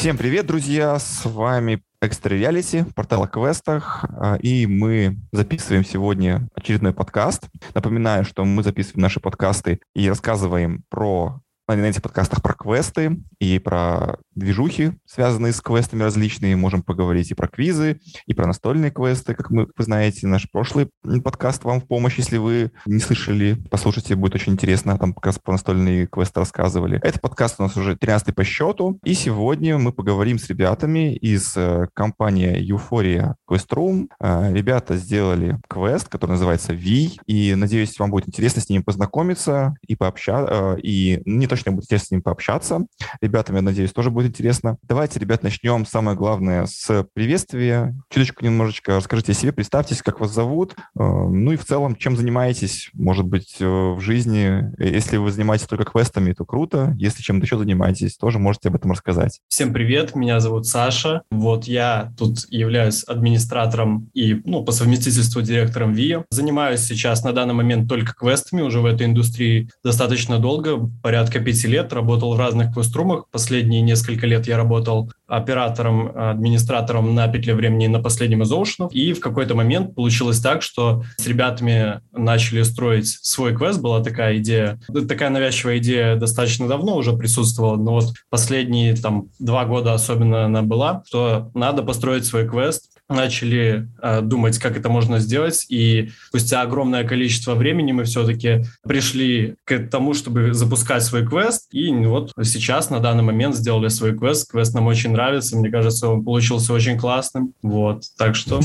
Всем привет, друзья! С вами Extra Reality, портал о квестах, а, и мы записываем сегодня очередной подкаст. Напоминаю, что мы записываем наши подкасты и рассказываем про на этих подкастах про квесты и про движухи, связанные с квестами различные. Можем поговорить и про квизы, и про настольные квесты. Как мы, вы знаете, наш прошлый подкаст вам в помощь, если вы не слышали, послушайте, будет очень интересно. Там как раз про настольные квесты рассказывали. Этот подкаст у нас уже 13 по счету. И сегодня мы поговорим с ребятами из э, компании Euphoria Quest Room. Э, ребята сделали квест, который называется V, и надеюсь, вам будет интересно с ними познакомиться и пообщаться, э, и не то, точно будет интересно с ним пообщаться. Ребятам, я надеюсь, тоже будет интересно. Давайте, ребят, начнем, самое главное, с приветствия. Чуточку немножечко расскажите о себе, представьтесь, как вас зовут, э, ну и в целом, чем занимаетесь, может быть, э, в жизни. Если вы занимаетесь только квестами, то круто. Если чем-то еще занимаетесь, тоже можете об этом рассказать. Всем привет, меня зовут Саша. Вот я тут являюсь администратором и, ну, по совместительству директором ВИА. Занимаюсь сейчас на данный момент только квестами, уже в этой индустрии достаточно долго, порядка пяти лет, работал в разных квеструмах. Последние несколько лет я работал оператором, администратором на петле времени на последнем из Оушенов. И в какой-то момент получилось так, что с ребятами начали строить свой квест. Была такая идея, такая навязчивая идея достаточно давно уже присутствовала, но вот последние там два года особенно она была, что надо построить свой квест, начали э, думать, как это можно сделать, и спустя огромное количество времени мы все-таки пришли к тому, чтобы запускать свой квест, и вот сейчас на данный момент сделали свой квест. Квест нам очень нравится, мне кажется, он получился очень классным, вот, так что...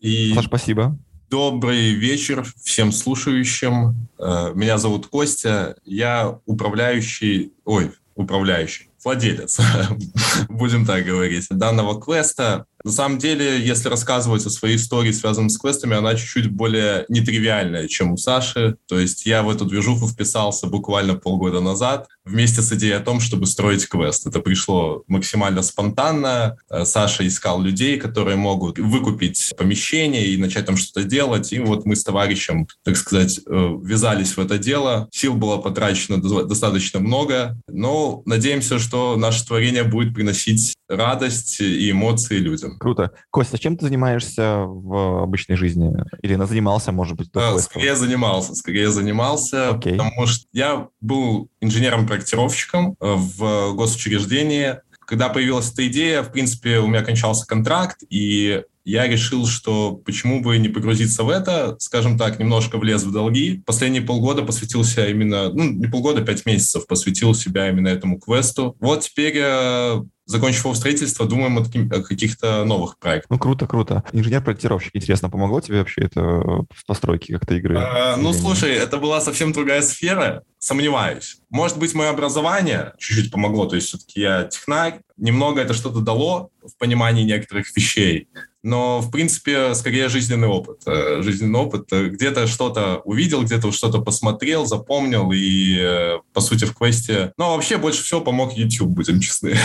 И... Саш, спасибо. Добрый вечер всем слушающим. Э, меня зовут Костя, я управляющий, ой, управляющий, владелец, будем так говорить, данного квеста. На самом деле, если рассказывать о своей истории, связанной с квестами, она чуть-чуть более нетривиальная, чем у Саши. То есть я в эту движуху вписался буквально полгода назад вместе с идеей о том, чтобы строить квест. Это пришло максимально спонтанно. Э, Саша искал людей, которые могут выкупить помещение и начать там что-то делать. И вот мы с товарищем, так сказать, э, ввязались в это дело. Сил было потрачено достаточно много, но надеемся, что наше творение будет приносить радость и эмоции людям. Круто. Костя, чем ты занимаешься в обычной жизни? Или занимался, может быть, до а, Скорее занимался, скорее занимался, okay. потому что я был инженером-проектировщиком э, в госучреждении. Когда появилась эта идея, в принципе, у меня кончался контракт, и я решил, что почему бы не погрузиться в это, скажем так, немножко влез в долги. Последние полгода посвятил себя именно, ну, не полгода, пять месяцев посвятил себя именно этому квесту. Вот теперь э, закончив его строительство, думаем о, каких-то новых проектах. Ну, круто, круто. Инженер-проектировщик, интересно, помогло тебе вообще это в постройке как-то игры? А, ну, слушай, это была совсем другая сфера, сомневаюсь. Может быть, мое образование чуть-чуть помогло, то есть все-таки я технарь, немного это что-то дало в понимании некоторых вещей, но, в принципе, скорее жизненный опыт. Э, жизненный опыт. Э, где-то что-то увидел, где-то что-то посмотрел, запомнил, и, э, по сути, в квесте... Ну, вообще, больше всего помог YouTube, будем честны.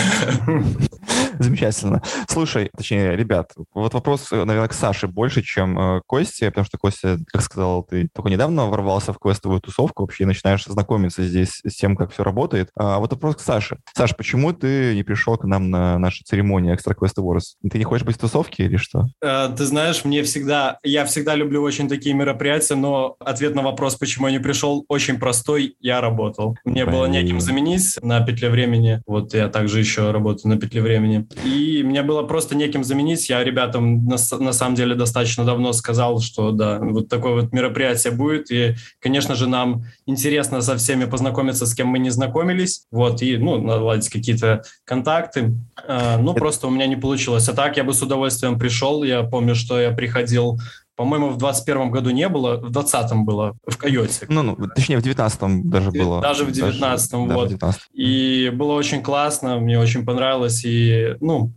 Замечательно. Слушай, точнее, ребят, вот вопрос, наверное, к Саше больше, чем э, Косте, потому что, Костя, как сказал, ты только недавно ворвался в квестовую тусовку, вообще начинаешь знакомиться здесь с тем, как все работает. А вот вопрос к Саше. Саш, почему ты не пришел к нам на нашу церемонию Extra Quest Awards? Ты не хочешь быть в тусовке или что? Э, ты знаешь, мне всегда, я всегда люблю очень такие мероприятия, но ответ на вопрос, почему я не пришел, очень простой. Я работал. Мне Блин. было неким заменить на петле времени. Вот я также еще работаю на петле времени. И мне было просто неким заменить. Я ребятам на, на самом деле достаточно давно сказал, что да, вот такое вот мероприятие будет. И, конечно же, нам интересно со всеми познакомиться, с кем мы не знакомились. Вот, и, ну, наладить какие-то контакты. А, ну, просто у меня не получилось. А так я бы с удовольствием пришел. Я помню, что я приходил по-моему, в 21 году не было, в 20-м было, в Койоте. Ну, ну, точнее, в 19-м даже было. Даже в 19-м, вот. Да, 19 И было очень классно, мне очень понравилось. И, ну,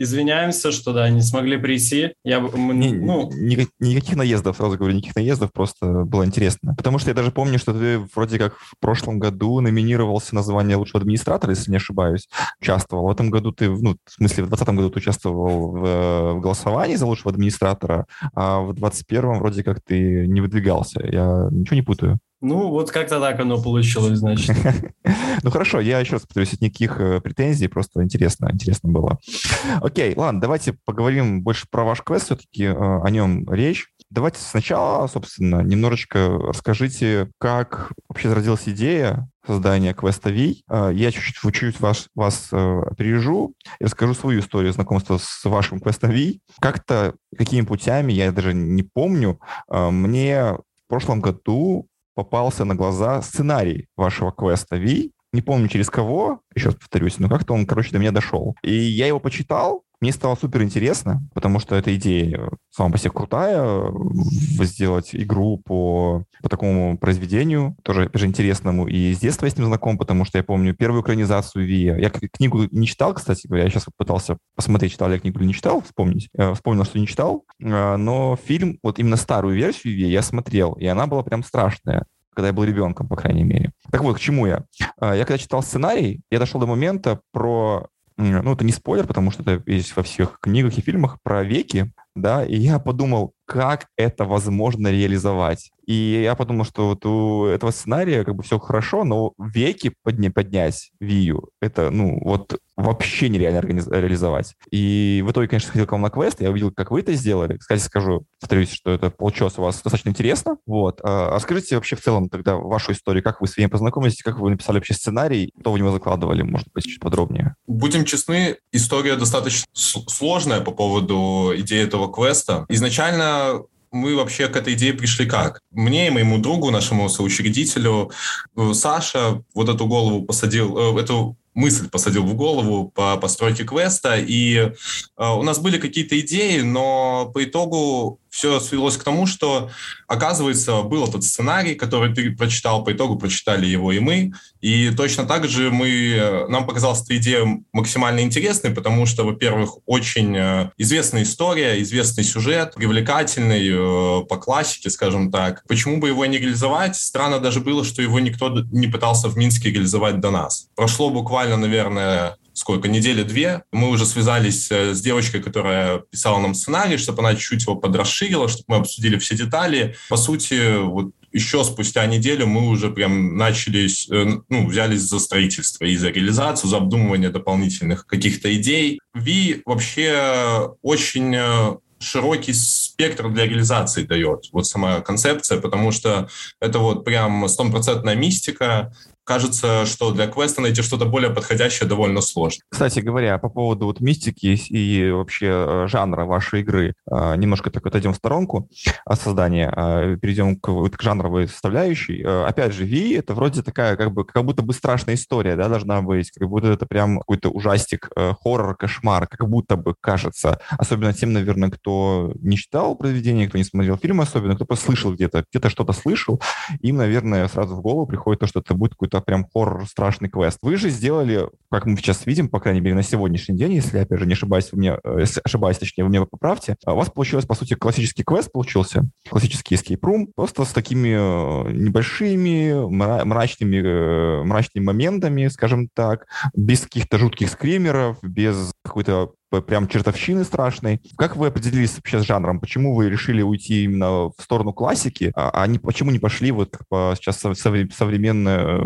извиняемся, что да, не смогли прийти. Я, мы, не, ну... никаких наездов, сразу говорю, никаких наездов, просто было интересно. Потому что я даже помню, что ты вроде как в прошлом году номинировался на звание лучшего администратора, если не ошибаюсь, участвовал. В этом году ты, ну, в смысле, в 2020 году ты участвовал в, в голосовании за лучшего администратора, а в 2021 вроде как ты не выдвигался. Я ничего не путаю. Ну, вот как-то так оно получилось, значит. Ну хорошо, я еще раз повторюсь, никаких э, претензий, просто интересно, интересно было. Окей, ладно, давайте поговорим больше про ваш квест, все-таки э, о нем речь. Давайте сначала, собственно, немножечко расскажите, как вообще зародилась идея создания квеста V. Э, я чуть-чуть чуть вас, вас опережу и расскажу свою историю знакомства с вашим квестом V. Как-то, какими путями, я даже не помню, мне в прошлом году попался на глаза сценарий вашего квеста V. Не помню через кого, еще раз повторюсь, но как-то он, короче, до меня дошел. И я его почитал, мне стало супер интересно, потому что эта идея сама по себе крутая, сделать игру по, по такому произведению, тоже, опять же, интересному. И с детства я с ним знаком, потому что я помню первую экранизацию Вия. Я книгу не читал, кстати говоря, я сейчас пытался посмотреть, читал я книгу или не читал, вспомнить. Я вспомнил, что не читал, а, но фильм, вот именно старую версию Вия я смотрел, и она была прям страшная когда я был ребенком, по крайней мере. Так вот, к чему я? А, я когда читал сценарий, я дошел до момента про ну, это не спойлер, потому что это есть во всех книгах и фильмах про веки, да, и я подумал, как это возможно реализовать. И я подумал, что вот у этого сценария как бы все хорошо, но веки подня поднять Вию, это, ну, вот вообще нереально реализовать. И в итоге, конечно, сходил к вам на квест, я увидел, как вы это сделали. Кстати, скажу, повторюсь, что это получилось у вас достаточно интересно. Вот. А расскажите вообще в целом тогда вашу историю, как вы с ней познакомились, как вы написали вообще сценарий, вы в него закладывали, может быть, чуть подробнее. Будем честны, история достаточно сложная по поводу идеи этого квеста. Изначально мы вообще к этой идее пришли как? Мне и моему другу, нашему соучредителю, э, Саша вот эту голову посадил, э, эту мысль посадил в голову по постройке квеста, и э, у нас были какие-то идеи, но по итогу все свелось к тому, что, оказывается, был этот сценарий, который ты прочитал, по итогу прочитали его и мы, и точно так же мы, нам показалась эта идея максимально интересной, потому что, во-первых, очень э, известная история, известный сюжет, привлекательный э, по классике, скажем так. Почему бы его не реализовать? Странно даже было, что его никто не пытался в Минске реализовать до нас. Прошло буквально, наверное, сколько, недели две, мы уже связались э, с девочкой, которая писала нам сценарий, чтобы она чуть-чуть его подрасширила, чтобы мы обсудили все детали. По сути, вот еще спустя неделю мы уже прям начали, э, ну, взялись за строительство и за реализацию, за обдумывание дополнительных каких-то идей. Ви вообще очень э, широкий спектр для реализации дает, вот сама концепция, потому что это вот прям стопроцентная мистика, кажется, что для квеста найти что-то более подходящее довольно сложно. Кстати говоря, по поводу вот мистики и вообще э, жанра вашей игры, э, немножко так отойдем в сторонку от создания, э, перейдем к, к жанровой составляющей. Опять же, Ви — это вроде такая, как бы, как будто бы страшная история, да, должна быть, как будто это прям какой-то ужастик, хоррор, кошмар, как будто бы кажется. Особенно тем, наверное, кто не читал произведение, кто не смотрел фильм особенно, кто просто слышал где-то, где-то что-то слышал, им, наверное, сразу в голову приходит то, что это будет какой-то прям хоррор, страшный квест. Вы же сделали, как мы сейчас видим, по крайней мере, на сегодняшний день, если, опять же, не ошибаюсь, вы меня, э, если ошибаюсь, точнее, вы меня поправьте, а у вас получилось, по сути, классический квест получился, классический escape room, просто с такими э, небольшими мрачными, э, мрачными моментами, скажем так, без каких-то жутких скримеров, без какой-то прям чертовщины страшной. Как вы определились вообще с жанром? Почему вы решили уйти именно в сторону классики, а, а не, почему не пошли вот по, сейчас современно, э,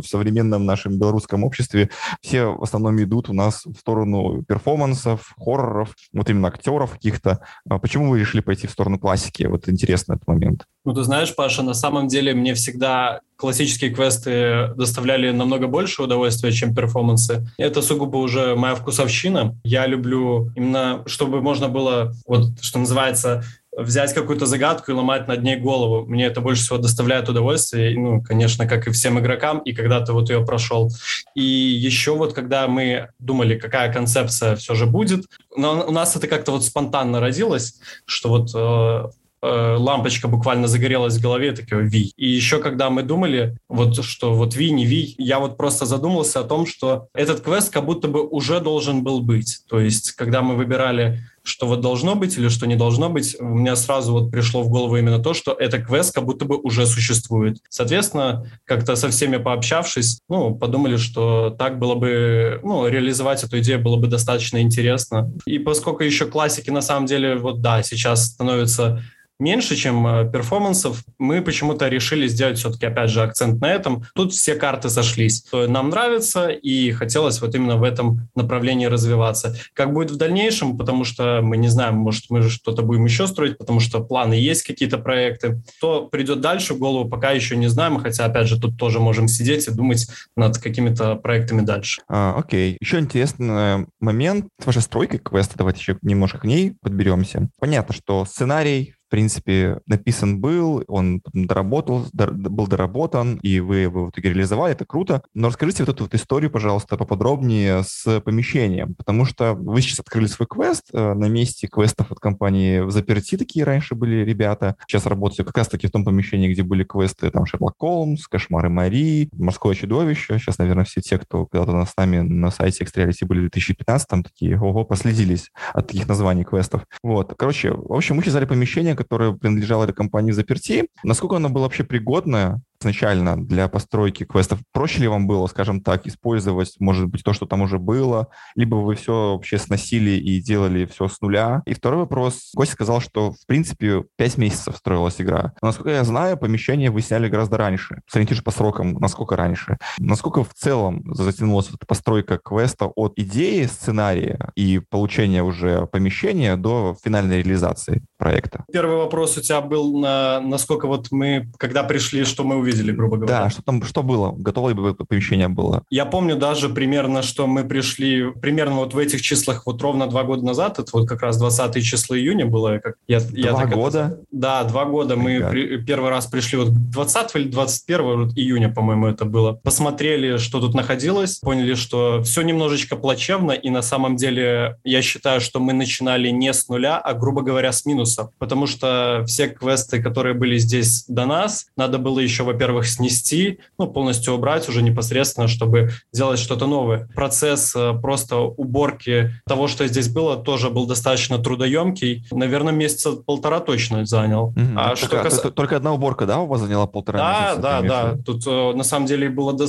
в современном нашем белорусском обществе все в основном идут у нас в сторону перформансов, хорроров, вот именно актеров каких-то. А почему вы решили пойти в сторону классики? Вот интересно этот момент. Ну, ты знаешь, Паша, на самом деле мне всегда классические квесты доставляли намного больше удовольствия, чем перформансы. Это сугубо уже моя вкусовщина. Я люблю именно, чтобы можно было, вот что называется, взять какую-то загадку и ломать над ней голову. Мне это больше всего доставляет удовольствие, ну, конечно, как и всем игрокам, и когда ты вот ее прошел. И еще вот, когда мы думали, какая концепция все же будет, но у нас это как-то вот спонтанно родилось, что вот э, Э, лампочка буквально загорелась в голове, такой Ви. И еще когда мы думали, вот что вот Ви, не Ви, я вот просто задумался о том, что этот квест как будто бы уже должен был быть. То есть, когда мы выбирали что вот должно быть или что не должно быть, у меня сразу вот пришло в голову именно то, что это квест как будто бы уже существует. Соответственно, как-то со всеми пообщавшись, ну, подумали, что так было бы, ну, реализовать эту идею было бы достаточно интересно. И поскольку еще классики на самом деле, вот да, сейчас становятся меньше, чем э, перформансов. Мы почему-то решили сделать все-таки, опять же, акцент на этом. Тут все карты сошлись. Нам нравится, и хотелось вот именно в этом направлении развиваться. Как будет в дальнейшем, потому что мы не знаем, может, мы что-то будем еще строить, потому что планы есть какие-то проекты. Что придет дальше в голову, пока еще не знаем, хотя, опять же, тут тоже можем сидеть и думать над какими-то проектами дальше. А, окей. Еще интересный момент с вашей стройкой квеста. Давайте еще немножко к ней подберемся. Понятно, что сценарий в принципе, написан был, он доработал, был доработан, и вы его в итоге реализовали, это круто. Но расскажите вот эту вот историю, пожалуйста, поподробнее с помещением, потому что вы сейчас открыли свой квест э, на месте квестов от компании в заперти, такие раньше были ребята. Сейчас работаете как раз-таки в том помещении, где были квесты, там, Шерлок Холмс, Кошмары Мари, Морское чудовище. Сейчас, наверное, все те, кто когда-то с нами на сайте Extrareality были в 2015, там такие, ого, последились от таких названий квестов. Вот. Короче, в общем, мы сейчас взяли помещение, которое принадлежало этой компании заперти, насколько оно было вообще пригодное изначально для постройки квестов? Проще ли вам было, скажем так, использовать, может быть, то, что там уже было, либо вы все вообще сносили и делали все с нуля? И второй вопрос. Костя сказал, что, в принципе, 5 месяцев строилась игра. Но, насколько я знаю, помещение вы сняли гораздо раньше. Сориентируешь по срокам, насколько раньше. Насколько в целом затянулась эта постройка квеста от идеи сценария и получения уже помещения до финальной реализации проекта? Первый вопрос у тебя был на насколько вот мы, когда пришли, что мы увидели, грубо говоря. Да, что там, что было? Готовое помещение было? Я помню даже примерно, что мы пришли примерно вот в этих числах вот ровно два года назад, это вот как раз 20 число июня было. Как я, два я года? Это, да, два года. Мы при, первый раз пришли вот 20 или 21 июня, по-моему, это было. Посмотрели, что тут находилось, поняли, что все немножечко плачевно, и на самом деле я считаю, что мы начинали не с нуля, а, грубо говоря, с минуса, потому что все квесты, которые были здесь до нас, надо было еще, во во-первых, снести, ну, полностью убрать уже непосредственно, чтобы сделать что-то новое. Процесс э, просто уборки того, что здесь было, тоже был достаточно трудоемкий. Наверное, месяца полтора точно занял. Угу. А только, что кас... только одна уборка, да, у вас заняла полтора да, месяца? Да, да, да. Тут э, на самом деле было до...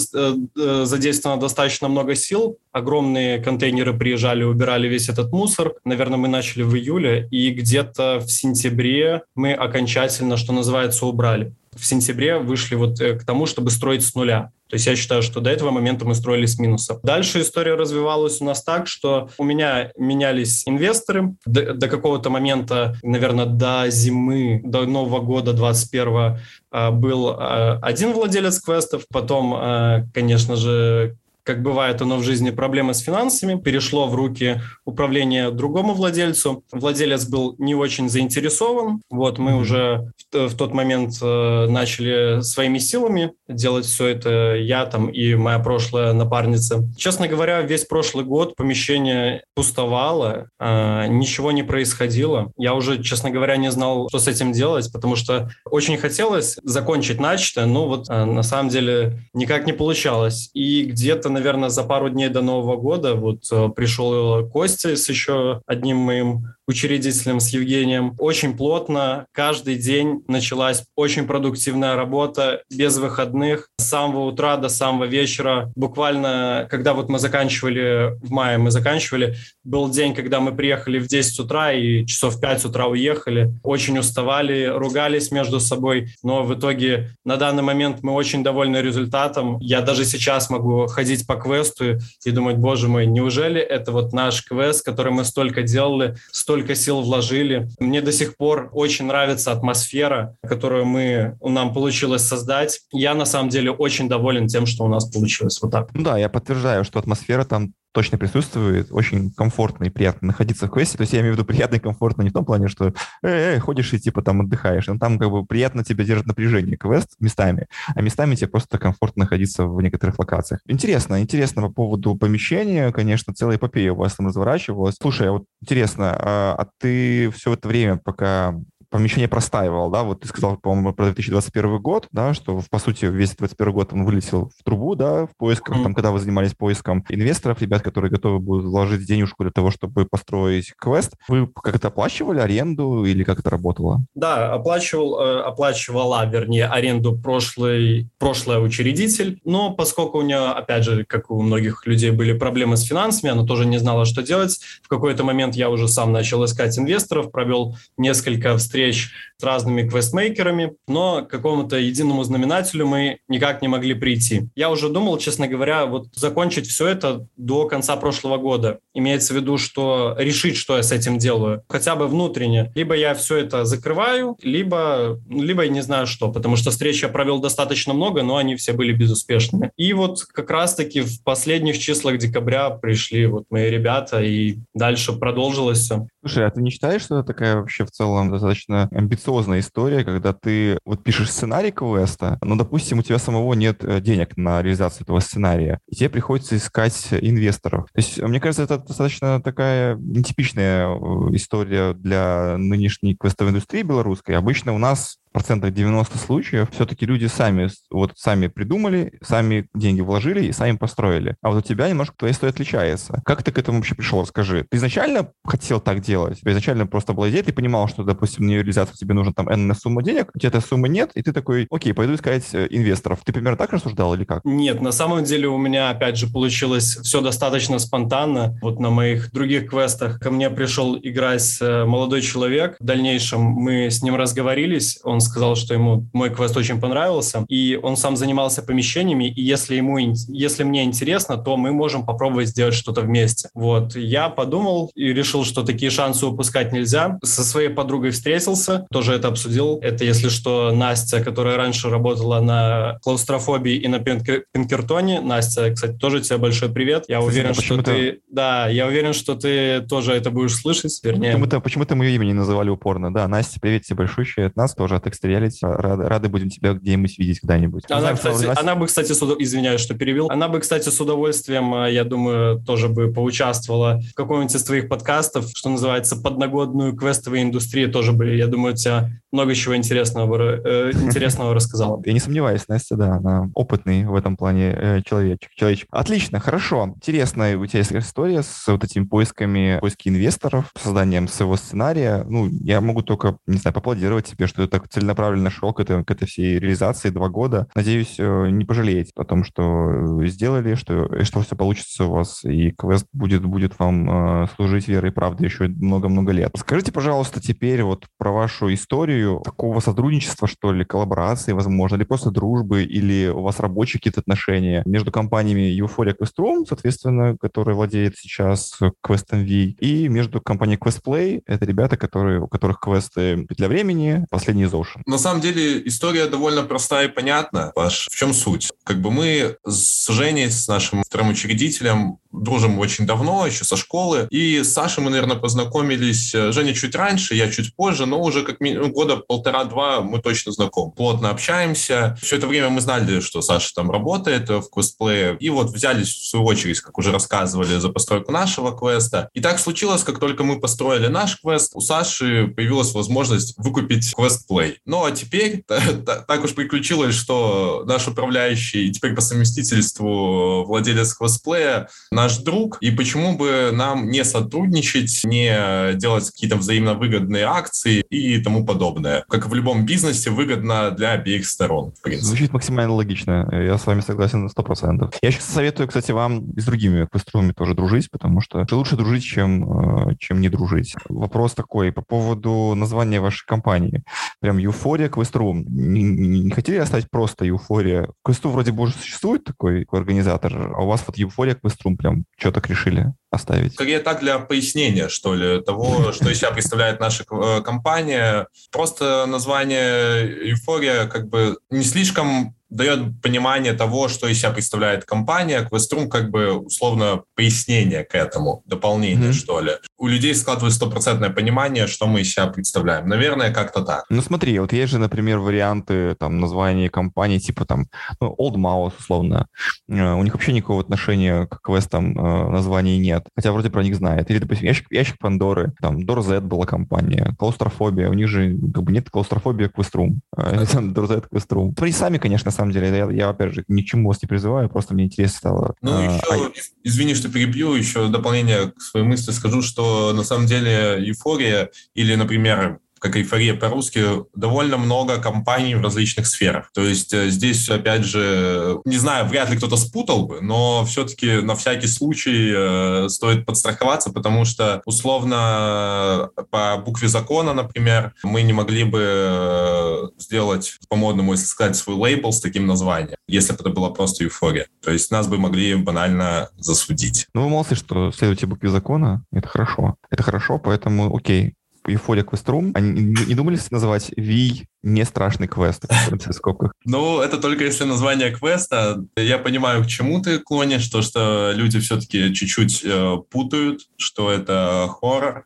задействовано достаточно много сил. Огромные контейнеры приезжали, убирали весь этот мусор. Наверное, мы начали в июле, и где-то в сентябре мы окончательно, что называется, убрали в сентябре вышли вот э, к тому, чтобы строить с нуля. То есть я считаю, что до этого момента мы строили с минуса. Дальше история развивалась у нас так, что у меня менялись инвесторы. До, до какого-то момента, наверное, до зимы, до Нового года 21 э, был э, один владелец квестов, потом, конечно же, как бывает оно в жизни, проблемы с финансами, перешло в руки управления другому владельцу. Владелец был не очень заинтересован. Вот мы уже в, в тот момент э, начали своими силами делать все это я там и моя прошлая напарница. Честно говоря, весь прошлый год помещение пустовало, э, ничего не происходило. Я уже, честно говоря, не знал, что с этим делать, потому что очень хотелось закончить начатое, но вот э, на самом деле никак не получалось. И где-то наверное, за пару дней до Нового года вот э, пришел Костя с еще одним моим учредителем, с Евгением. Очень плотно, каждый день началась очень продуктивная работа, без выходных, с самого утра до самого вечера. Буквально, когда вот мы заканчивали, в мае мы заканчивали, был день, когда мы приехали в 10 утра и часов в 5 утра уехали. Очень уставали, ругались между собой, но в итоге на данный момент мы очень довольны результатом. Я даже сейчас могу ходить по квесту и думать, боже мой, неужели это вот наш квест, который мы столько делали, столько сил вложили. Мне до сих пор очень нравится атмосфера, которую мы, нам получилось создать. Я на самом деле очень доволен тем, что у нас получилось вот так. Ну да, я подтверждаю, что атмосфера там точно присутствует, очень комфортно и приятно находиться в квесте. То есть я имею в виду приятно и комфортно не в том плане, что эй, эй, ходишь и типа там отдыхаешь. Но там как бы приятно тебя держит напряжение квест местами, а местами тебе просто комфортно находиться в некоторых локациях. Интересно, интересно по поводу помещения, конечно, целая эпопея у вас там разворачивалась. Слушай, а вот интересно, а, а ты все это время, пока помещение простаивало, да, вот ты сказал, по-моему, про 2021 год, да, что, по сути, весь 2021 год он вылетел в трубу, да, в поисках, mm-hmm. там, когда вы занимались поиском инвесторов, ребят, которые готовы будут вложить денежку для того, чтобы построить квест. Вы как-то оплачивали аренду или как это работало? Да, оплачивал, э, оплачивала, вернее, аренду прошлый, прошлый учредитель, но поскольку у нее, опять же, как у многих людей были проблемы с финансами, она тоже не знала, что делать. В какой-то момент я уже сам начал искать инвесторов, провел несколько встреч встреч с разными квестмейкерами, но к какому-то единому знаменателю мы никак не могли прийти. Я уже думал, честно говоря, вот закончить все это до конца прошлого года. Имеется в виду, что решить, что я с этим делаю, хотя бы внутренне. Либо я все это закрываю, либо, либо я не знаю что, потому что встреч я провел достаточно много, но они все были безуспешными. И вот как раз-таки в последних числах декабря пришли вот мои ребята, и дальше продолжилось все. Слушай, а ты не считаешь, что это такая вообще в целом достаточно амбициозная история, когда ты вот пишешь сценарий квеста, но, допустим, у тебя самого нет э, денег на реализацию этого сценария, и тебе приходится искать инвесторов. То есть, мне кажется, это достаточно такая нетипичная э, история для нынешней квестовой индустрии белорусской. Обычно у нас процентах 90 случаев все-таки люди сами вот сами придумали, сами деньги вложили и сами построили. А вот у тебя немножко твоя история отличается. Как ты к этому вообще пришел? Расскажи. Ты изначально хотел так делать? Ты изначально просто была идея, ты понимал, что, допустим, на реализацию тебе нужно там энная сумма денег, у тебя этой суммы нет, и ты такой, окей, пойду искать э, инвесторов. Ты примерно так рассуждал или как? Нет, на самом деле у меня, опять же, получилось все достаточно спонтанно. Вот на моих других квестах ко мне пришел играть э, молодой человек. В дальнейшем мы с ним разговорились, он сказал, что ему мой квест очень понравился, и он сам занимался помещениями, и если ему, если мне интересно, то мы можем попробовать сделать что-то вместе. Вот, я подумал и решил, что такие шансы упускать нельзя. Со своей подругой встретился, тоже это обсудил. Это, если что, Настя, которая раньше работала на клаустрофобии и на Пинкер, Пинкертоне. Настя, кстати, тоже тебе большой привет. Я кстати, уверен, что ты... Да, я уверен, что ты тоже это будешь слышать, вернее. Почему-то, почему-то мы ее имя не называли упорно. Да, Настя, привет тебе большущий от нас тоже, от Экстреалити. Рады, рады будем тебя где-нибудь видеть когда-нибудь. Она, кстати, Настя... она бы, кстати, с, извиняюсь, что перевел. Она бы, кстати, с удовольствием, э, я думаю, тоже бы поучаствовала в каком-нибудь из твоих подкастов, что называется, подногодную квестовую индустрию тоже бы, я думаю, у тебя много чего интересного, э, интересного рассказала. Я не сомневаюсь, Настя, да, она опытный в этом плане э, человечек, человечек. Отлично, хорошо. Интересная у тебя есть история с вот этими поисками, поиски инвесторов, созданием своего сценария. Ну, я могу только, не знаю, поаплодировать тебе, что ты так целенаправленно шел к, этой, к этой всей реализации два года. Надеюсь, э, не пожалеете о том, что сделали, что, что все получится у вас, и квест будет, будет вам э, служить верой и правдой еще много-много лет. Скажите, пожалуйста, теперь вот про вашу историю такого сотрудничества, что ли, коллаборации, возможно, или просто дружбы, или у вас рабочие какие-то отношения между компаниями Euphoria Quest соответственно, которая владеет сейчас QuestMV, и между компанией QuestPlay, это ребята, которые, у которых квесты для времени, последний из Ocean. На самом деле история довольно простая и понятна. Паш, в чем суть? Как бы мы с Женей, с нашим вторым учредителем, дружим очень давно, еще со школы. И с Сашей мы, наверное, познакомились, э, Женя чуть раньше, я чуть позже, но уже как минимум года полтора-два мы точно знакомы. Плотно общаемся. Все это время мы знали, что Саша там работает в квестплее. И вот взялись, в свою очередь, как уже рассказывали, за постройку нашего квеста. И так случилось, как только мы построили наш квест, у Саши появилась возможность выкупить квестплей. Ну, а теперь так уж приключилось, что наш управляющий, теперь по совместительству владелец квестплея, наш друг, и почему бы нам не сотрудничать, не делать какие-то взаимно выгодные акции и тому подобное. Как в любом бизнесе, выгодно для обеих сторон. Звучит максимально логично. Я с вами согласен на 100%. Я сейчас советую, кстати, вам и с другими квеструмами тоже дружить, потому что лучше дружить, чем, э, чем не дружить. Вопрос такой по поводу названия вашей компании. Прям Euphoria Questroom. Не, не, не хотели оставить просто Euphoria? Questу вроде бы уже существует такой организатор, а у вас вот Euphoria Questroom прям что так решили оставить? Скорее так для пояснения, что ли, того, что из себя представляет наша э, компания. Просто название «Эйфория» как бы не слишком дает понимание того, что из себя представляет компания. Квеструм как бы условно пояснение к этому, дополнение, mm-hmm. что ли. У людей складывается стопроцентное понимание, что мы из себя представляем. Наверное, как-то так. Ну смотри, вот есть же, например, варианты там названия компании, типа там ну, Old Mouse, условно. Э, у них вообще никакого отношения к квестам э, названий нет. Хотя вроде про них знает. Или, допустим, ящик, ящик Пандоры, там Dorzet была компания, клаустрофобия. У них же как бы нет клаустрофобия Квеструм. Dorzet Квеструм. Смотри, сами, конечно, самом деле. Я, я, опять же, ни к чему вас не призываю, просто мне интересно стало. Ну, еще, а... извини, что перебью, еще дополнение к своей мысли скажу, что на самом деле эйфория или, например, как эйфория по-русски, довольно много компаний в различных сферах. То есть э, здесь, опять же, не знаю, вряд ли кто-то спутал бы, но все-таки на всякий случай э, стоит подстраховаться, потому что условно по букве закона, например, мы не могли бы э, сделать по-модному, если сказать, свой лейбл с таким названием, если бы это была просто эйфория. То есть нас бы могли банально засудить. Ну, вы молодцы, что следуете букве закона. Это хорошо. Это хорошо, поэтому окей. Quest Room. Они не думали называть V не страшный квест в скобках. Ну, это только если название квеста. Я понимаю, к чему ты клонишь, то, что люди все-таки чуть-чуть э, путают, что это хоррор.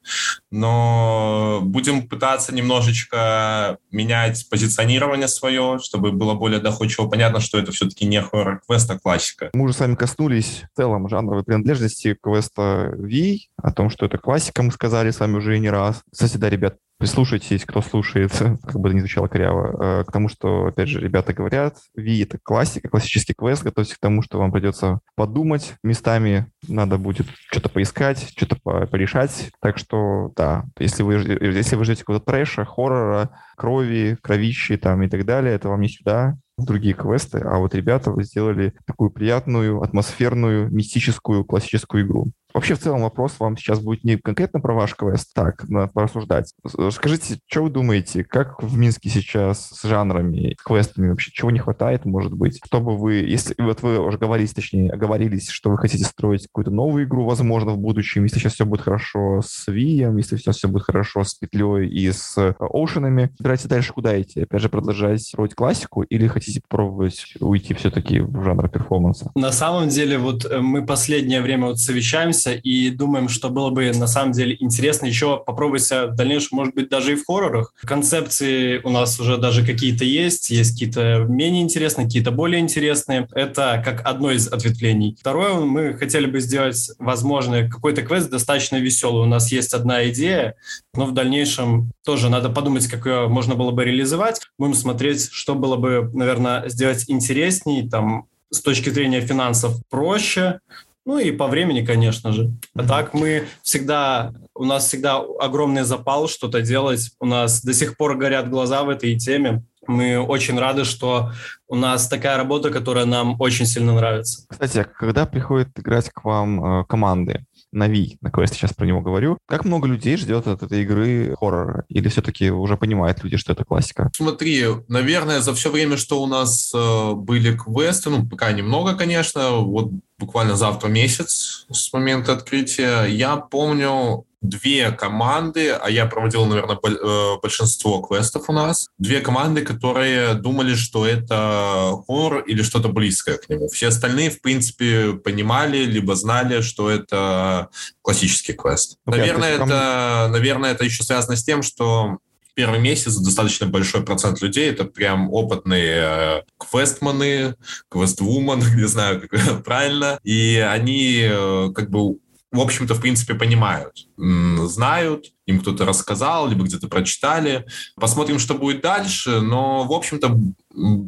Но будем пытаться немножечко менять позиционирование свое, чтобы было более доходчиво понятно, что это все-таки не хоррор-квест, а классика. Мы уже с вами коснулись в целом жанровой принадлежности квеста V, о том, что это классика, мы сказали с вами уже не раз. Кстати, да, ребят, прислушайтесь, кто слушает, как бы это ни звучало коряво, э, к тому, что, опять же, ребята говорят, Ви — это классика, классический квест, готовьтесь к тому, что вам придется подумать местами, надо будет что-то поискать, что-то порешать. Так что, да, если вы, если вы ждете какого-то трэша, хоррора, крови, кровищи там и так далее, это вам не сюда, другие квесты, а вот ребята сделали такую приятную, атмосферную, мистическую, классическую игру. Вообще, в целом, вопрос вам сейчас будет не конкретно про ваш квест, так, надо порассуждать. Скажите, что вы думаете, как в Минске сейчас с жанрами, квестами вообще, чего не хватает, может быть? Чтобы вы, если вот вы уже говорились, точнее, оговорились, что вы хотите строить какую-то новую игру, возможно, в будущем, если сейчас все будет хорошо с Вием, если сейчас все будет хорошо с Петлей и с Оушенами, собираетесь дальше куда идти? Опять же, продолжать строить классику или хотите попробовать уйти все-таки в жанр перформанса? На самом деле, вот э, мы последнее время вот совещаемся занимаемся и думаем, что было бы на самом деле интересно еще попробовать себя в дальнейшем, может быть, даже и в хоррорах. Концепции у нас уже даже какие-то есть, есть какие-то менее интересные, какие-то более интересные. Это как одно из ответвлений. Второе, мы хотели бы сделать, возможно, какой-то квест достаточно веселый. У нас есть одна идея, но в дальнейшем тоже надо подумать, как ее можно было бы реализовать. Будем смотреть, что было бы, наверное, сделать интересней, там, с точки зрения финансов проще, ну и по времени, конечно же. А так мы всегда, у нас всегда огромный запал что-то делать. У нас до сих пор горят глаза в этой теме. Мы очень рады, что у нас такая работа, которая нам очень сильно нравится. Кстати, а когда приходят играть к вам э, команды, на Wii, на квесте сейчас про него говорю. Как много людей ждет от этой игры хоррора? Или все-таки уже понимают люди, что это классика? Смотри, наверное, за все время, что у нас э, были квесты, ну, пока немного, конечно, вот буквально завтра месяц с момента открытия, я помню две команды, а я проводил, наверное, э, большинство квестов у нас, две команды, которые думали, что это хоррор или что-то близкое к нему. Все остальные, в принципе, понимали, либо знали, что это классический квест. Okay, наверное, это, наверное, это еще связано с тем, что первый месяц достаточно большой процент людей, это прям опытные э, квестманы, квествумен, не знаю, как правильно, и они э, как бы в общем-то, в принципе, понимают, знают, им кто-то рассказал, либо где-то прочитали. Посмотрим, что будет дальше, но, в общем-то,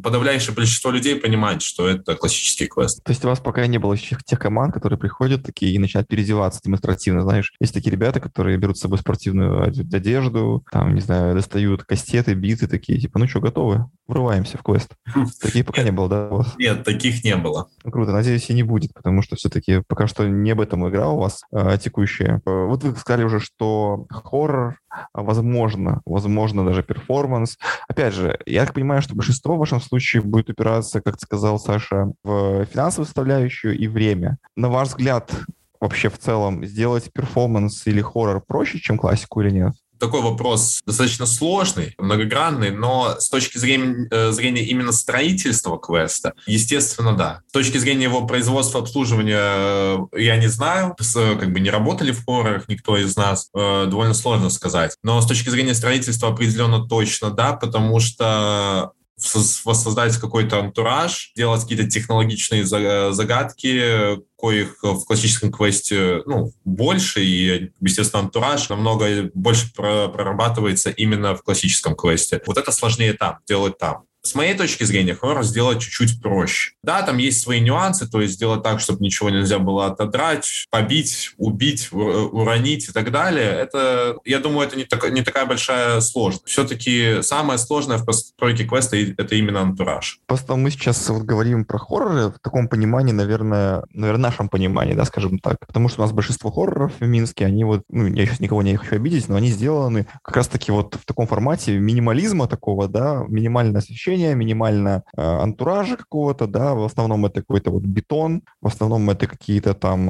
подавляющее большинство людей понимает, что это классический квест. То есть у вас пока не было тех, тех команд, которые приходят такие и начинают переодеваться демонстративно, знаешь? Есть такие ребята, которые берут с собой спортивную одежду, там, не знаю, достают кастеты, биты такие, типа, ну что, готовы? Врываемся в квест. Таких пока не было, да? Нет, таких не было. Ну, круто, надеюсь, и не будет, потому что все-таки пока что не об этом игра у вас а, текущая. Вот вы сказали уже, что хоррор, возможно, возможно даже перформанс. Опять же, я так понимаю, что большинство в вашем случае будет упираться, как сказал Саша, в финансовую составляющую и время. На ваш взгляд, вообще в целом сделать перформанс или хоррор проще, чем классику или нет? такой вопрос достаточно сложный, многогранный, но с точки зрения, э, зрения именно строительства квеста, естественно, да. С точки зрения его производства, обслуживания э, я не знаю, как бы не работали в хоррорах никто из нас, э, довольно сложно сказать. Но с точки зрения строительства определенно точно да, потому что воссоздать какой-то антураж, делать какие-то технологичные загадки, коих в классическом квесте ну, больше, и, естественно, антураж намного больше прорабатывается именно в классическом квесте. Вот это сложнее там, делать там. С моей точки зрения, хоррор сделать чуть-чуть проще. Да, там есть свои нюансы, то есть сделать так, чтобы ничего нельзя было отодрать, побить, убить, уронить и так далее. Это, я думаю, это не, так, не такая большая сложность. Все-таки самое сложное в постройке квеста — это именно антураж. Просто мы сейчас вот говорим про хорроры в таком понимании, наверное, наверное, нашем понимании, да, скажем так. Потому что у нас большинство хорроров в Минске, они вот, ну, я сейчас никого не хочу обидеть, но они сделаны как раз-таки вот в таком формате минимализма такого, да, минимальное освещение, минимально э, антуража какого-то, да, в основном это какой-то вот бетон, в основном это какие-то там,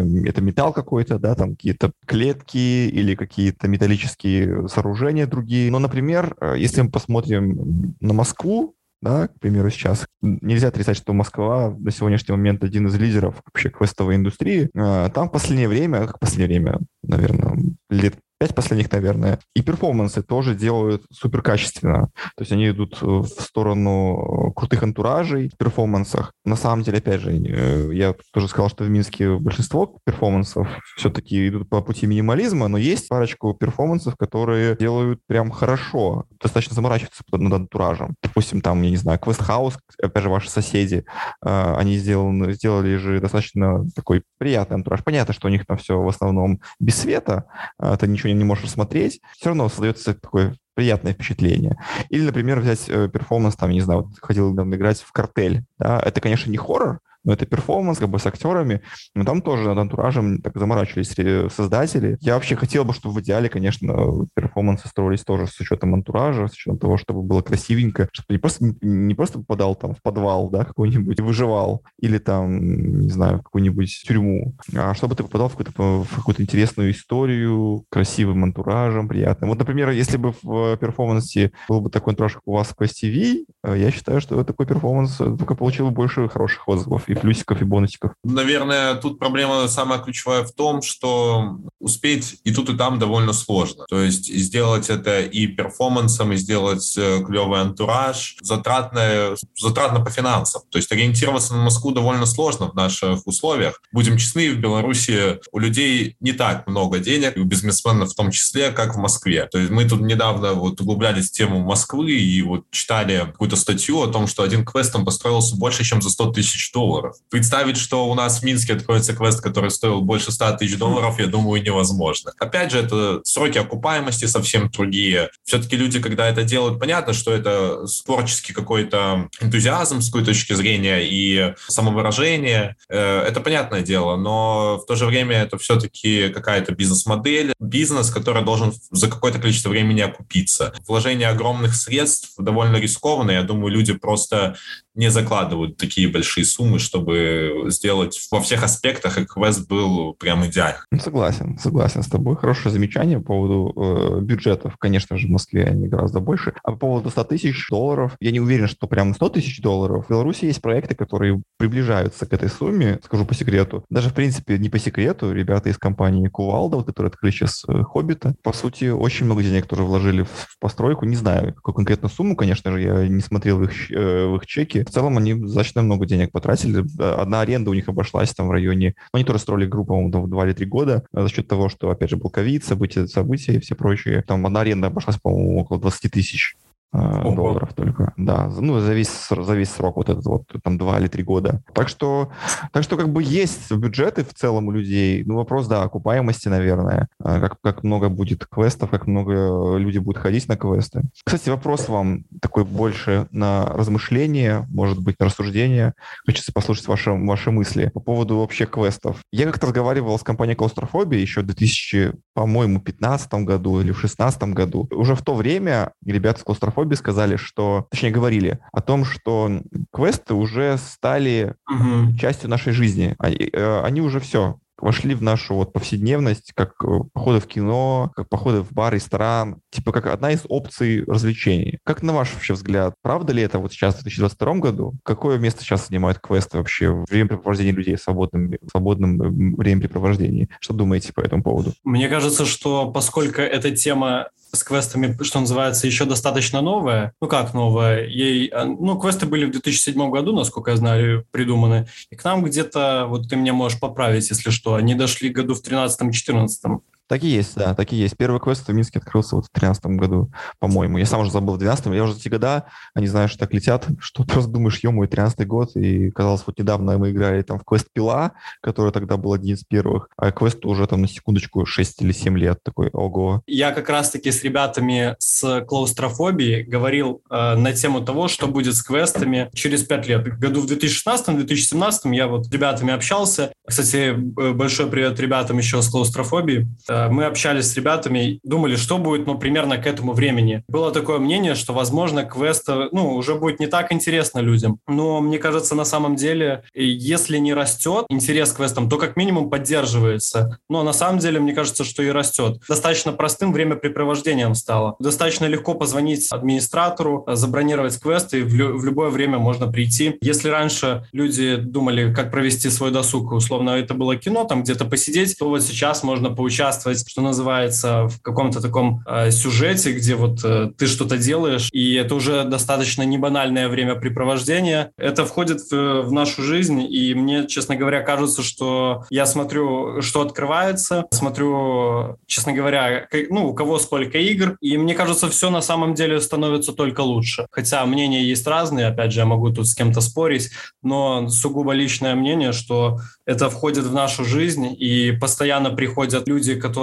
э, это металл какой-то, да, там какие-то клетки или какие-то металлические сооружения другие. Но, например, э, если мы посмотрим на Москву, да, к примеру, сейчас. Нельзя отрицать, что Москва на сегодняшний момент один из лидеров вообще квестовой индустрии. А, там в последнее время, как в последнее время, наверное, лет пять последних, наверное. И перформансы тоже делают супер качественно. То есть они идут в сторону крутых антуражей в перформансах. На самом деле, опять же, э, я тоже сказал, что в Минске большинство перформансов все-таки идут по пути минимализма, но есть парочку перформансов, которые делают прям хорошо, достаточно заморачиваются над антуражем. Допустим, там, я не знаю, House, опять же, ваши соседи, э, они сделаны, сделали же достаточно такой приятный антураж. Понятно, что у них там все в основном без света, а, это ничего ничего не можешь рассмотреть, все равно создается такое приятное впечатление. Или, например, взять э, перформанс, там, не знаю, вот ходил играть в картель. Да? Это, конечно, не хоррор, но это перформанс как бы с актерами, но там тоже над антуражем так заморачивались создатели. Я вообще хотел бы, чтобы в идеале, конечно, перформансы строились тоже с учетом антуража, с учетом того, чтобы было красивенько, чтобы не просто, не просто попадал там в подвал, да, какой-нибудь, выживал, или там, не знаю, в какую-нибудь тюрьму, а чтобы ты попадал в какую-то, в какую-то интересную историю, красивым антуражем, приятным. Вот, например, если бы в перформансе был бы такой антураж, как у вас в Quest TV, э, я считаю, что такой перформанс только получил бы больше хороших отзывов и плюсиков, и бонусиков? Наверное, тут проблема самая ключевая в том, что успеть и тут, и там довольно сложно. То есть сделать это и перформансом, и сделать э, клевый антураж, затратно, затратно по финансам. То есть ориентироваться на Москву довольно сложно в наших условиях. Будем честны, в Беларуси у людей не так много денег, и у бизнесменов в том числе, как в Москве. То есть мы тут недавно вот углублялись в тему Москвы и вот читали какую-то статью о том, что один квест там построился больше, чем за 100 тысяч долларов долларов. Представить, что у нас в Минске откроется квест, который стоил больше 100 тысяч долларов, я думаю, невозможно. Опять же, это сроки окупаемости совсем другие. Все-таки люди, когда это делают, понятно, что это творческий какой-то энтузиазм с какой точки зрения и самовыражение. Э, это понятное дело, но в то же время это все-таки какая-то бизнес-модель, бизнес, который должен за какое-то количество времени окупиться. Вложение огромных средств довольно рискованно. Я думаю, люди просто не закладывают такие большие суммы, чтобы сделать во всех аспектах, и квест был прям идеальный. Ну, согласен, согласен с тобой. Хорошее замечание по поводу э, бюджетов. Конечно же, в Москве они гораздо больше. А по поводу 100 тысяч долларов, я не уверен, что прям 100 тысяч долларов. В Беларуси есть проекты, которые приближаются к этой сумме, скажу по секрету. Даже, в принципе, не по секрету, ребята из компании Кувалда, вот, которые открыли сейчас э, Хоббита, по сути, очень много денег тоже вложили в, в постройку. Не знаю, какую конкретную сумму, конечно же, я не смотрел их, э, в их чеки, в целом они достаточно много денег потратили. Одна аренда у них обошлась там в районе... Ну, они тоже строили группу, по-моему, 2 или 3 года за счет того, что, опять же, был ковид, события, события и все прочие. Там одна аренда обошлась, по-моему, около 20 тысяч. Ого. долларов только. Да, ну, за весь, за весь срок вот этот вот, там, два или три года. Так что, так что как бы есть бюджеты в целом у людей. Ну, вопрос, да, окупаемости, наверное. А как, как много будет квестов, как много люди будут ходить на квесты. Кстати, вопрос вам такой больше на размышление, может быть, на рассуждение. Хочется послушать ваши, ваши мысли по поводу вообще квестов. Я как-то разговаривал с компанией Клаустрофобия еще в 2000, по-моему, 15 году или в 16 году. Уже в то время ребята с Клаустрофобии Хобби сказали, что, точнее, говорили о том, что квесты уже стали угу. частью нашей жизни. Они, э, они уже все, вошли в нашу вот повседневность, как э, походы в кино, как походы в бар, ресторан, типа как одна из опций развлечений. Как на ваш вообще взгляд, правда ли это вот сейчас в 2022 году? Какое место сейчас занимают квесты вообще в времяпрепровождении людей в свободном, в свободном времяпрепровождении? Что думаете по этому поводу? Мне кажется, что поскольку эта тема с квестами, что называется, еще достаточно новая. Ну как новая? Ей, а, ну, квесты были в 2007 году, насколько я знаю, придуманы. И к нам где-то, вот ты меня можешь поправить, если что, они дошли году в 13-14. Так и есть, да, так и есть. Первый квест в Минске открылся вот в 2013 году, по-моему. Я сам уже забыл в 2012 я уже эти года, они, знаешь, так летят, что просто думаешь, ё мой 13 год, и казалось, вот недавно мы играли там в квест Пила, который тогда был один из первых, а квесту уже там на секундочку 6 или 7 лет, такой, ого. Я как раз-таки с ребятами с клаустрофобией говорил э, на тему того, что будет с квестами через 5 лет. Году в 2016-2017 я вот с ребятами общался. Кстати, большой привет ребятам еще с клаустрофобией. Э, мы общались с ребятами, думали, что будет, ну, примерно к этому времени. Было такое мнение, что, возможно, квест, ну, уже будет не так интересно людям. Но мне кажется, на самом деле, если не растет интерес к квестам, то как минимум поддерживается. Но на самом деле, мне кажется, что и растет. Достаточно простым времяпрепровождением стало. Достаточно легко позвонить администратору, забронировать квест, и в, лю- в любое время можно прийти. Если раньше люди думали, как провести свой досуг, условно, это было кино, там где-то посидеть, то вот сейчас можно поучаствовать, что называется, в каком-то таком э, сюжете, где вот э, ты что-то делаешь, и это уже достаточно не банальное времяпрепровождение. Это входит в, в нашу жизнь, и мне, честно говоря, кажется, что я смотрю, что открывается, смотрю, честно говоря, ну, у кого сколько игр, и мне кажется, все на самом деле становится только лучше. Хотя мнения есть разные, опять же, я могу тут с кем-то спорить, но сугубо личное мнение, что это входит в нашу жизнь, и постоянно приходят люди, которые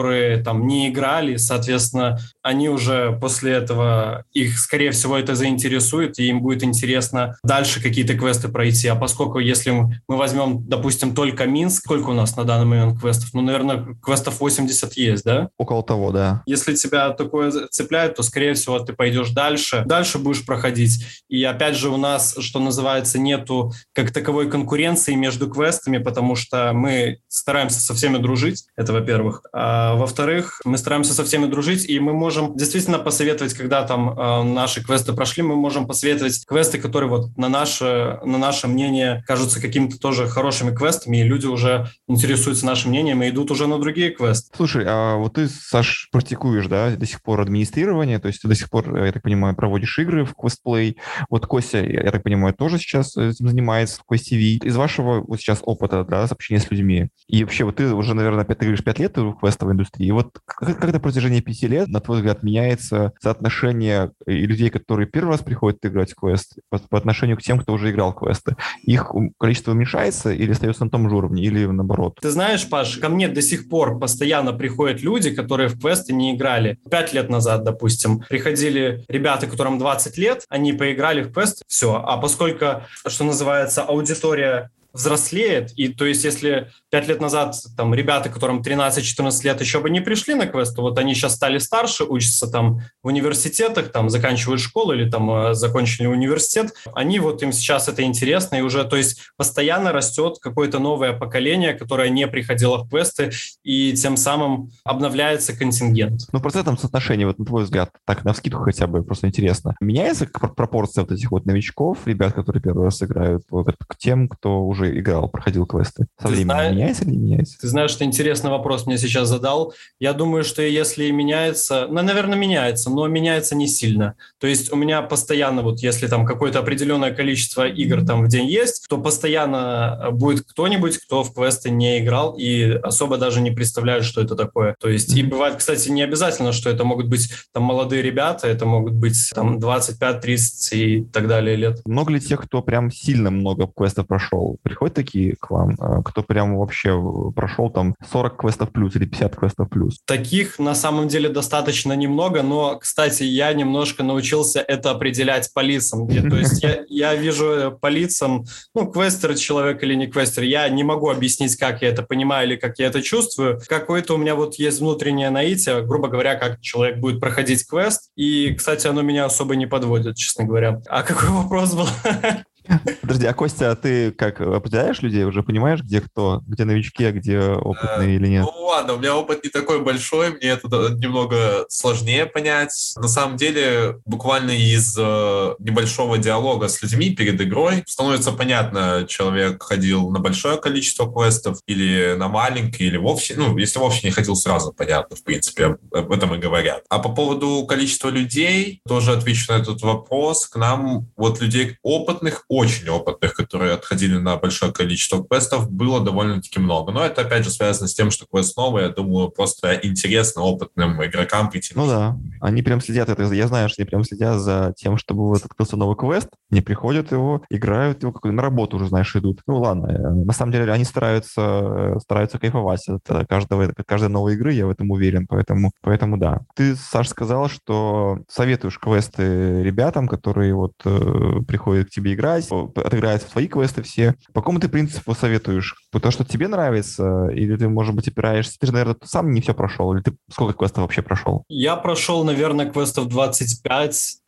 там не играли, соответственно, они уже после этого, их, скорее всего, это заинтересует, и им будет интересно дальше какие-то квесты пройти. А поскольку, если мы возьмем, допустим, только Минск, сколько у нас на данный момент квестов? Ну, наверное, квестов 80 есть, да? Около того, да. Если тебя такое цепляет, то, скорее всего, ты пойдешь дальше, дальше будешь проходить. И опять же, у нас, что называется, нету как таковой конкуренции между квестами, потому что мы стараемся со всеми дружить, это во-первых. А во-вторых, мы стараемся со всеми дружить, и мы можем действительно посоветовать, когда там э, наши квесты прошли, мы можем посоветовать квесты, которые вот на наше, на наше мнение кажутся какими-то тоже хорошими квестами, и люди уже интересуются нашим мнением и идут уже на другие квесты. Слушай, а вот ты, Саш, практикуешь, да, до сих пор администрирование, то есть ты до сих пор, я так понимаю, проводишь игры в квестплей. Вот Костя, я так понимаю, тоже сейчас этим занимается в QuestTV. Из вашего вот сейчас опыта, да, общения с людьми, и вообще вот ты уже, наверное, ты говоришь, пять лет в квестовой индустрии, и вот как, как на протяжении пяти лет, на твой взгляд, меняется соотношение и людей, которые первый раз приходят играть в квест, по, по отношению к тем, кто уже играл в квесты? Их количество уменьшается или остается на том же уровне, или наоборот? Ты знаешь, Паш, ко мне до сих пор постоянно приходят люди, которые в квесты не играли. Пять лет назад, допустим, приходили ребята, которым 20 лет, они поиграли в квест, все. А поскольку, что называется, аудитория взрослеет, и то есть если пять лет назад там ребята, которым 13-14 лет еще бы не пришли на квест, то вот они сейчас стали старше, учатся там в университетах, там заканчивают школу или там э, закончили университет, они вот им сейчас это интересно, и уже, то есть постоянно растет какое-то новое поколение, которое не приходило в квесты, и тем самым обновляется контингент. Ну, в процентном соотношении, вот на твой взгляд, так, на вскидку хотя бы, просто интересно, меняется пропорция вот этих вот новичков, ребят, которые первый раз играют, вот, к тем, кто уже уже играл, проходил квесты? Со ты временем знаешь, меняется или не меняется? Ты знаешь, что интересный вопрос мне сейчас задал. Я думаю, что если меняется, ну, наверное, меняется, но меняется не сильно. То есть у меня постоянно, вот если там какое-то определенное количество игр там в день есть, то постоянно будет кто-нибудь, кто в квесты не играл и особо даже не представляет, что это такое. То есть и бывает, кстати, не обязательно, что это могут быть там молодые ребята, это могут быть там 25-30 и так далее лет. Много ли тех, кто прям сильно много квестов прошел? Приходят такие к вам, а, кто прям вообще прошел там 40 квестов плюс или 50 квестов плюс? Таких на самом деле достаточно немного, но, кстати, я немножко научился это определять по лицам. То есть я, я вижу по лицам, ну, квестер человек или не квестер, я не могу объяснить, как я это понимаю или как я это чувствую. Какое-то у меня вот есть внутреннее наитие, грубо говоря, как человек будет проходить квест. И, кстати, оно меня особо не подводит, честно говоря. А какой вопрос был? Подожди, а Костя, а ты как определяешь людей? Уже понимаешь, где кто? Где новички, а где опытные или нет? Ну ладно, у меня опыт не такой большой, мне это немного сложнее понять. На самом деле, буквально из э, небольшого диалога с людьми перед игрой становится понятно, человек ходил на большое количество квестов или на маленькие, или вовсе, ну, если вовсе не ходил сразу, понятно, в принципе, об этом и говорят. А по поводу количества людей, тоже отвечу на этот вопрос. К нам вот людей опытных очень опытных, которые отходили на большое количество квестов, было довольно-таки много. Но это, опять же, связано с тем, что квест новый, я думаю, просто интересно опытным игрокам прийти. Ну да, они прям следят, это, я знаю, что они прям следят за тем, чтобы вот открылся новый квест, не приходят его, играют его, как на работу уже, знаешь, идут. Ну ладно, э, на самом деле они стараются, э, стараются кайфовать от каждого, от каждой новой игры, я в этом уверен, поэтому, поэтому да. Ты, Саш, сказал, что советуешь квесты ребятам, которые вот э, приходят к тебе играть, отыграют свои квесты все. По какому ты принципу советуешь? То, что тебе нравится, или ты, может быть, опираешься? Ты же, наверное, сам не все прошел, или ты сколько квестов вообще прошел? Я прошел, наверное, квестов 25-30,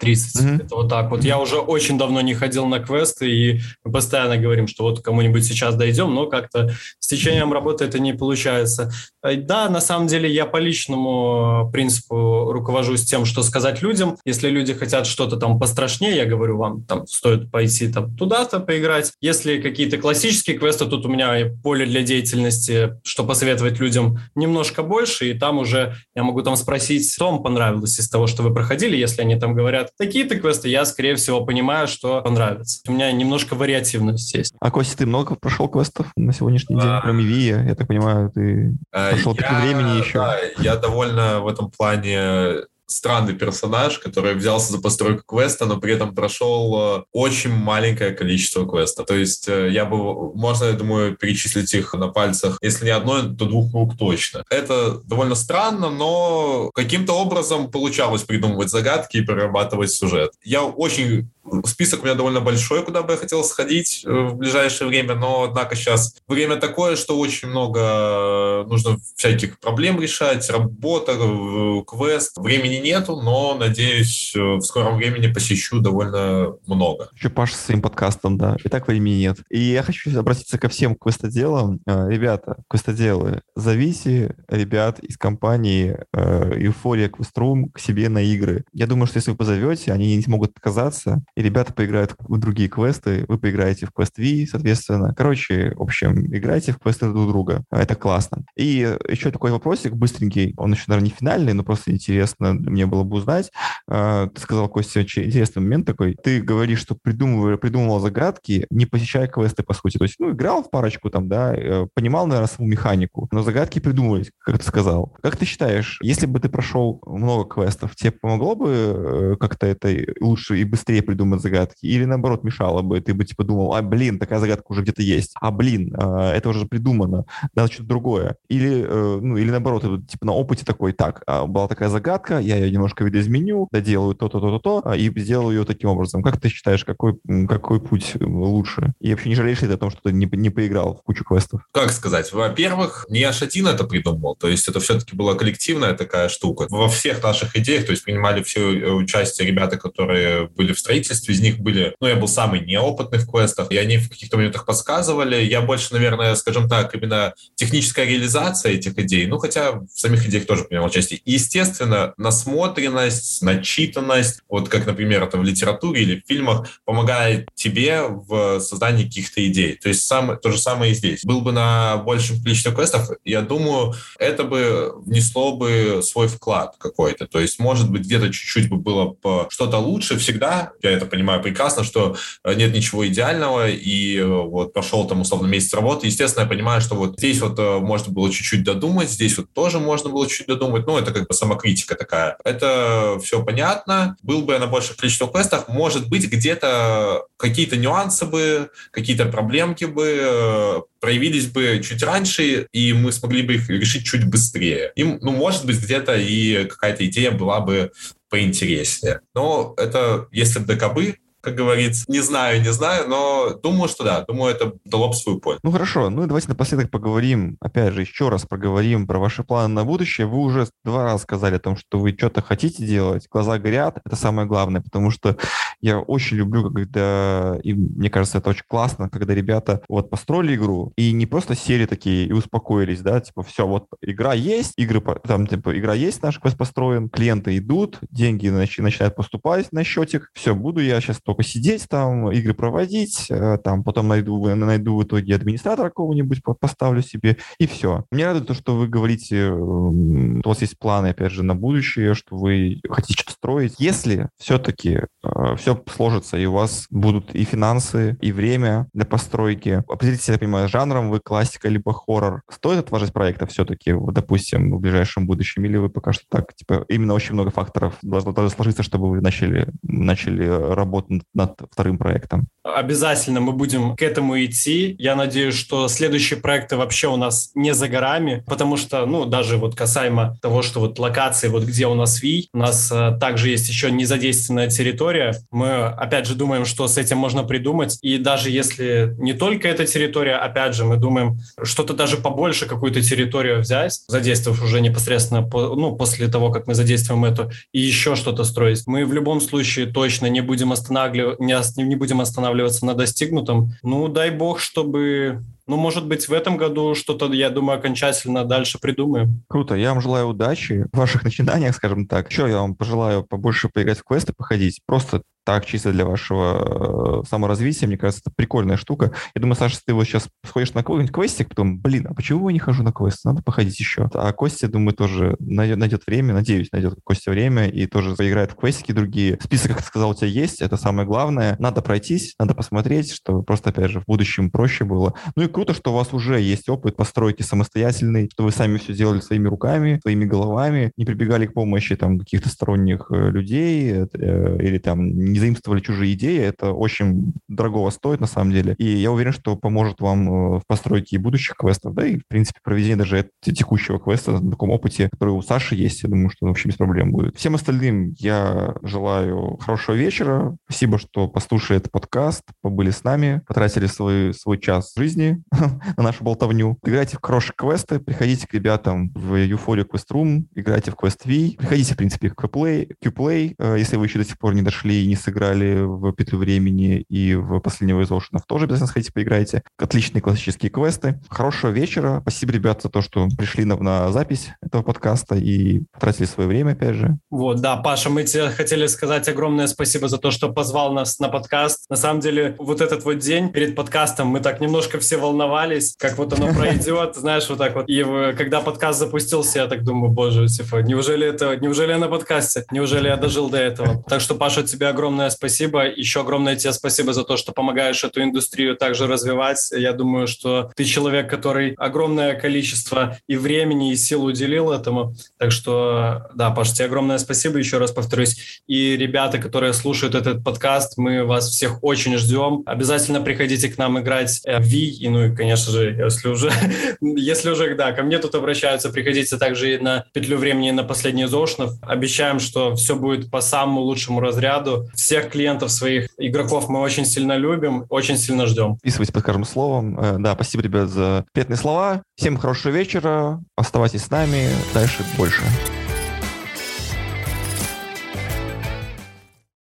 mm-hmm. это вот так вот. Я уже очень давно не ходил на квесты, и мы постоянно говорим, что вот кому-нибудь сейчас дойдем, но как-то с течением работы это не получается. Э, да, на самом деле я по личному принципу руковожусь тем, что сказать людям. Если люди хотят что-то там пострашнее, я говорю вам, там стоит пойти там туда-то поиграть. Если какие-то классические квесты, тут у меня поле для деятельности, что посоветовать людям немножко больше, и там уже я могу там спросить, что вам понравилось из того, что вы проходили, если они там говорят такие-то квесты, я, скорее всего, понимаю, что понравится. У меня немножко вариативность есть. А, Костя, ты много прошел квестов на сегодняшний день, кроме Вия? Я так понимаю, ты а, прошел я, времени еще. Да, я довольно в этом плане странный персонаж, который взялся за постройку квеста, но при этом прошел э, очень маленькое количество квеста. То есть э, я бы, можно, я думаю, перечислить их на пальцах, если не одной, то двух рук точно. Это довольно странно, но каким-то образом получалось придумывать загадки и прорабатывать сюжет. Я очень Список у меня довольно большой, куда бы я хотел сходить э, в ближайшее время, но, однако, сейчас время такое, что очень много нужно всяких проблем решать, работа, квест. Времени времени нету, но, надеюсь, э, в скором времени посещу довольно много. Еще Паша с своим подкастом, да. И так времени нет. И я хочу обратиться ко всем квестоделам. Э, ребята, квестоделы, зовите ребят из компании э, Euphoria Questroom к себе на игры. Я думаю, что если вы позовете, они не смогут отказаться, и ребята поиграют в другие квесты, вы поиграете в квест V, соответственно. Короче, в общем, играйте в квесты друг друга. Это классно. И еще такой вопросик быстренький. Он еще, наверное, не финальный, но просто интересно мне было бы узнать. А, ты сказал, Костя, очень интересный момент такой. Ты говоришь, что придумывал, придумывал загадки, не посещая квесты, по сути. То есть, ну, играл в парочку там, да, э, понимал, наверное, саму механику, но загадки придумывались, как ты сказал. Как ты считаешь, если бы ты прошел много квестов, тебе помогло бы э, как-то это лучше и быстрее придумать загадки? Или, наоборот, мешало бы? Ты бы, типа, думал, а, блин, такая загадка уже где-то есть. А, блин, а, это уже придумано. Надо что-то другое. Или, э, ну, или наоборот, типа, на опыте такой, так, а, была такая загадка, я ее немножко видоизменю, доделаю то-то, то-то, то, и сделаю ее таким образом. Как ты считаешь, какой, какой путь лучше? И вообще не жалеешь ли ты о том, что ты не, не поиграл в кучу квестов? Как сказать? Во-первых, не аж один это придумал, то есть это все-таки была коллективная такая штука. Во всех наших идеях, то есть принимали все э, участие ребята, которые были в строительстве, из них были, ну, я был самый неопытный в квестах, и они в каких-то моментах подсказывали. Я больше, наверное, скажем так, именно техническая реализация этих идей, ну, хотя в самих идеях тоже принимал участие. И, естественно, на насмотренность, начитанность, вот как, например, это в литературе или в фильмах, помогает тебе в создании каких-то идей. То есть сам, то же самое и здесь. Был бы на большем количестве квестов, я думаю, это бы внесло бы свой вклад какой-то. То есть, может быть, где-то чуть-чуть бы было что-то лучше всегда. Я это понимаю прекрасно, что э, нет ничего идеального, и э, вот прошел там условно месяц работы. Естественно, я понимаю, что вот здесь вот э, можно было чуть-чуть додумать, здесь вот тоже можно было чуть-чуть додумать. Ну, это как бы самокритика такая. Это все понятно. Был бы я на больших количествах квестах, может быть, где-то какие-то нюансы бы, какие-то проблемки бы э, проявились бы чуть раньше, и мы смогли бы их решить чуть быстрее. И, ну, может быть, где-то и какая-то идея была бы поинтереснее. Но это если бы докобы, как говорится. Не знаю, не знаю, но думаю, что да, думаю, это дало бы свою пользу. Ну хорошо, ну и давайте напоследок поговорим, опять же, еще раз проговорим про ваши планы на будущее. Вы уже два раза сказали о том, что вы что-то хотите делать, глаза горят, это самое главное, потому что я очень люблю, когда, и мне кажется, это очень классно, когда ребята вот построили игру и не просто сели такие и успокоились, да, типа все, вот игра есть, игры, там, типа, игра есть, наш квест построен, клиенты идут, деньги начинают поступать на счетик, все, буду я сейчас только сидеть там, игры проводить, э, там потом найду, найду в итоге администратора какого-нибудь, поставлю себе, и все. Мне радует то, что вы говорите, у вас есть планы, опять же, на будущее, что вы хотите что-то строить. Если все-таки э, все сложится, и у вас будут и финансы, и время для постройки. Определитесь, я понимаю, жанром вы классика либо хоррор. Стоит отложить проекта все-таки, допустим, в ближайшем будущем, или вы пока что так, типа, именно очень много факторов должно, должно сложиться, чтобы вы начали, начали работу над вторым проектом? Обязательно мы будем к этому идти. Я надеюсь, что следующие проекты вообще у нас не за горами, потому что, ну, даже вот касаемо того, что вот локации, вот где у нас ВИ, у нас э, также есть еще незадействованная территория. Мы, опять же, думаем, что с этим можно придумать. И даже если не только эта территория, опять же, мы думаем, что-то даже побольше какую-то территорию взять, задействовав уже непосредственно, по, ну, после того, как мы задействуем эту, и еще что-то строить. Мы в любом случае точно не будем, останавливать, не, не будем останавливаться на достигнутом. Ну, дай бог, чтобы ну, может быть, в этом году что-то, я думаю, окончательно дальше придумаем. Круто. Я вам желаю удачи в ваших начинаниях, скажем так. Еще я вам пожелаю побольше поиграть в квесты, походить. Просто так, чисто для вашего э, саморазвития, мне кажется, это прикольная штука. Я думаю, Саша, ты вот сейчас сходишь на какой-нибудь квестик, потом, блин, а почему я не хожу на квест? Надо походить еще. А Костя, думаю, тоже найдет, найдет время, надеюсь, найдет Костя время и тоже поиграет в квестики другие. Список, как ты сказал, у тебя есть, это самое главное. Надо пройтись, надо посмотреть, чтобы просто, опять же, в будущем проще было. Ну и круто, что у вас уже есть опыт постройки самостоятельный, что вы сами все делали своими руками, своими головами, не прибегали к помощи там каких-то сторонних э, людей э, или там не заимствовали чужие идеи, это очень дорого стоит на самом деле. И я уверен, что поможет вам э, в постройке будущих квестов, да и, в принципе, проведение даже текущего квеста на таком опыте, который у Саши есть. Я думаю, что вообще без проблем будет. Всем остальным я желаю хорошего вечера. Спасибо, что послушали этот подкаст, побыли с нами, потратили свой, свой час жизни на нашу болтовню. Играйте в хорошие квесты, приходите к ребятам в Euphoria Quest Room, играйте в Quest V, приходите, в принципе, в Qplay, Qplay, э, если вы еще до сих пор не дошли и не сыграли в Петлю времени и в Последнего из Oceanов, тоже обязательно сходите поиграйте. Отличные классические квесты. Хорошего вечера. Спасибо, ребят, за то, что пришли на, на запись этого подкаста и потратили свое время, опять же. Вот, да, Паша, мы тебе хотели сказать огромное спасибо за то, что позвал нас на подкаст. На самом деле, вот этот вот день перед подкастом мы так немножко все волновались, как вот оно пройдет, знаешь, вот так вот. И когда подкаст запустился, я так думаю, боже, типа, неужели это, неужели я на подкасте? Неужели я дожил до этого? Так что, Паша, тебе огромное спасибо. Еще огромное тебе спасибо за то, что помогаешь эту индустрию также развивать. Я думаю, что ты человек, который огромное количество и времени, и сил уделил этому. Так что, да, Паша, тебе огромное спасибо, еще раз повторюсь. И ребята, которые слушают этот подкаст, мы вас всех очень ждем. Обязательно приходите к нам играть в Ви, и, ну и, конечно же, если уже, если уже, да, ко мне тут обращаются, приходите также и на петлю времени, на последний Зошнов. Обещаем, что все будет по самому лучшему разряду. Всех клиентов своих игроков мы очень сильно любим, очень сильно ждем. Подписывайтесь под каждым словом. Э, да, спасибо, ребят, за приятные слова. Всем хорошего вечера. Оставайтесь с нами. Дальше больше.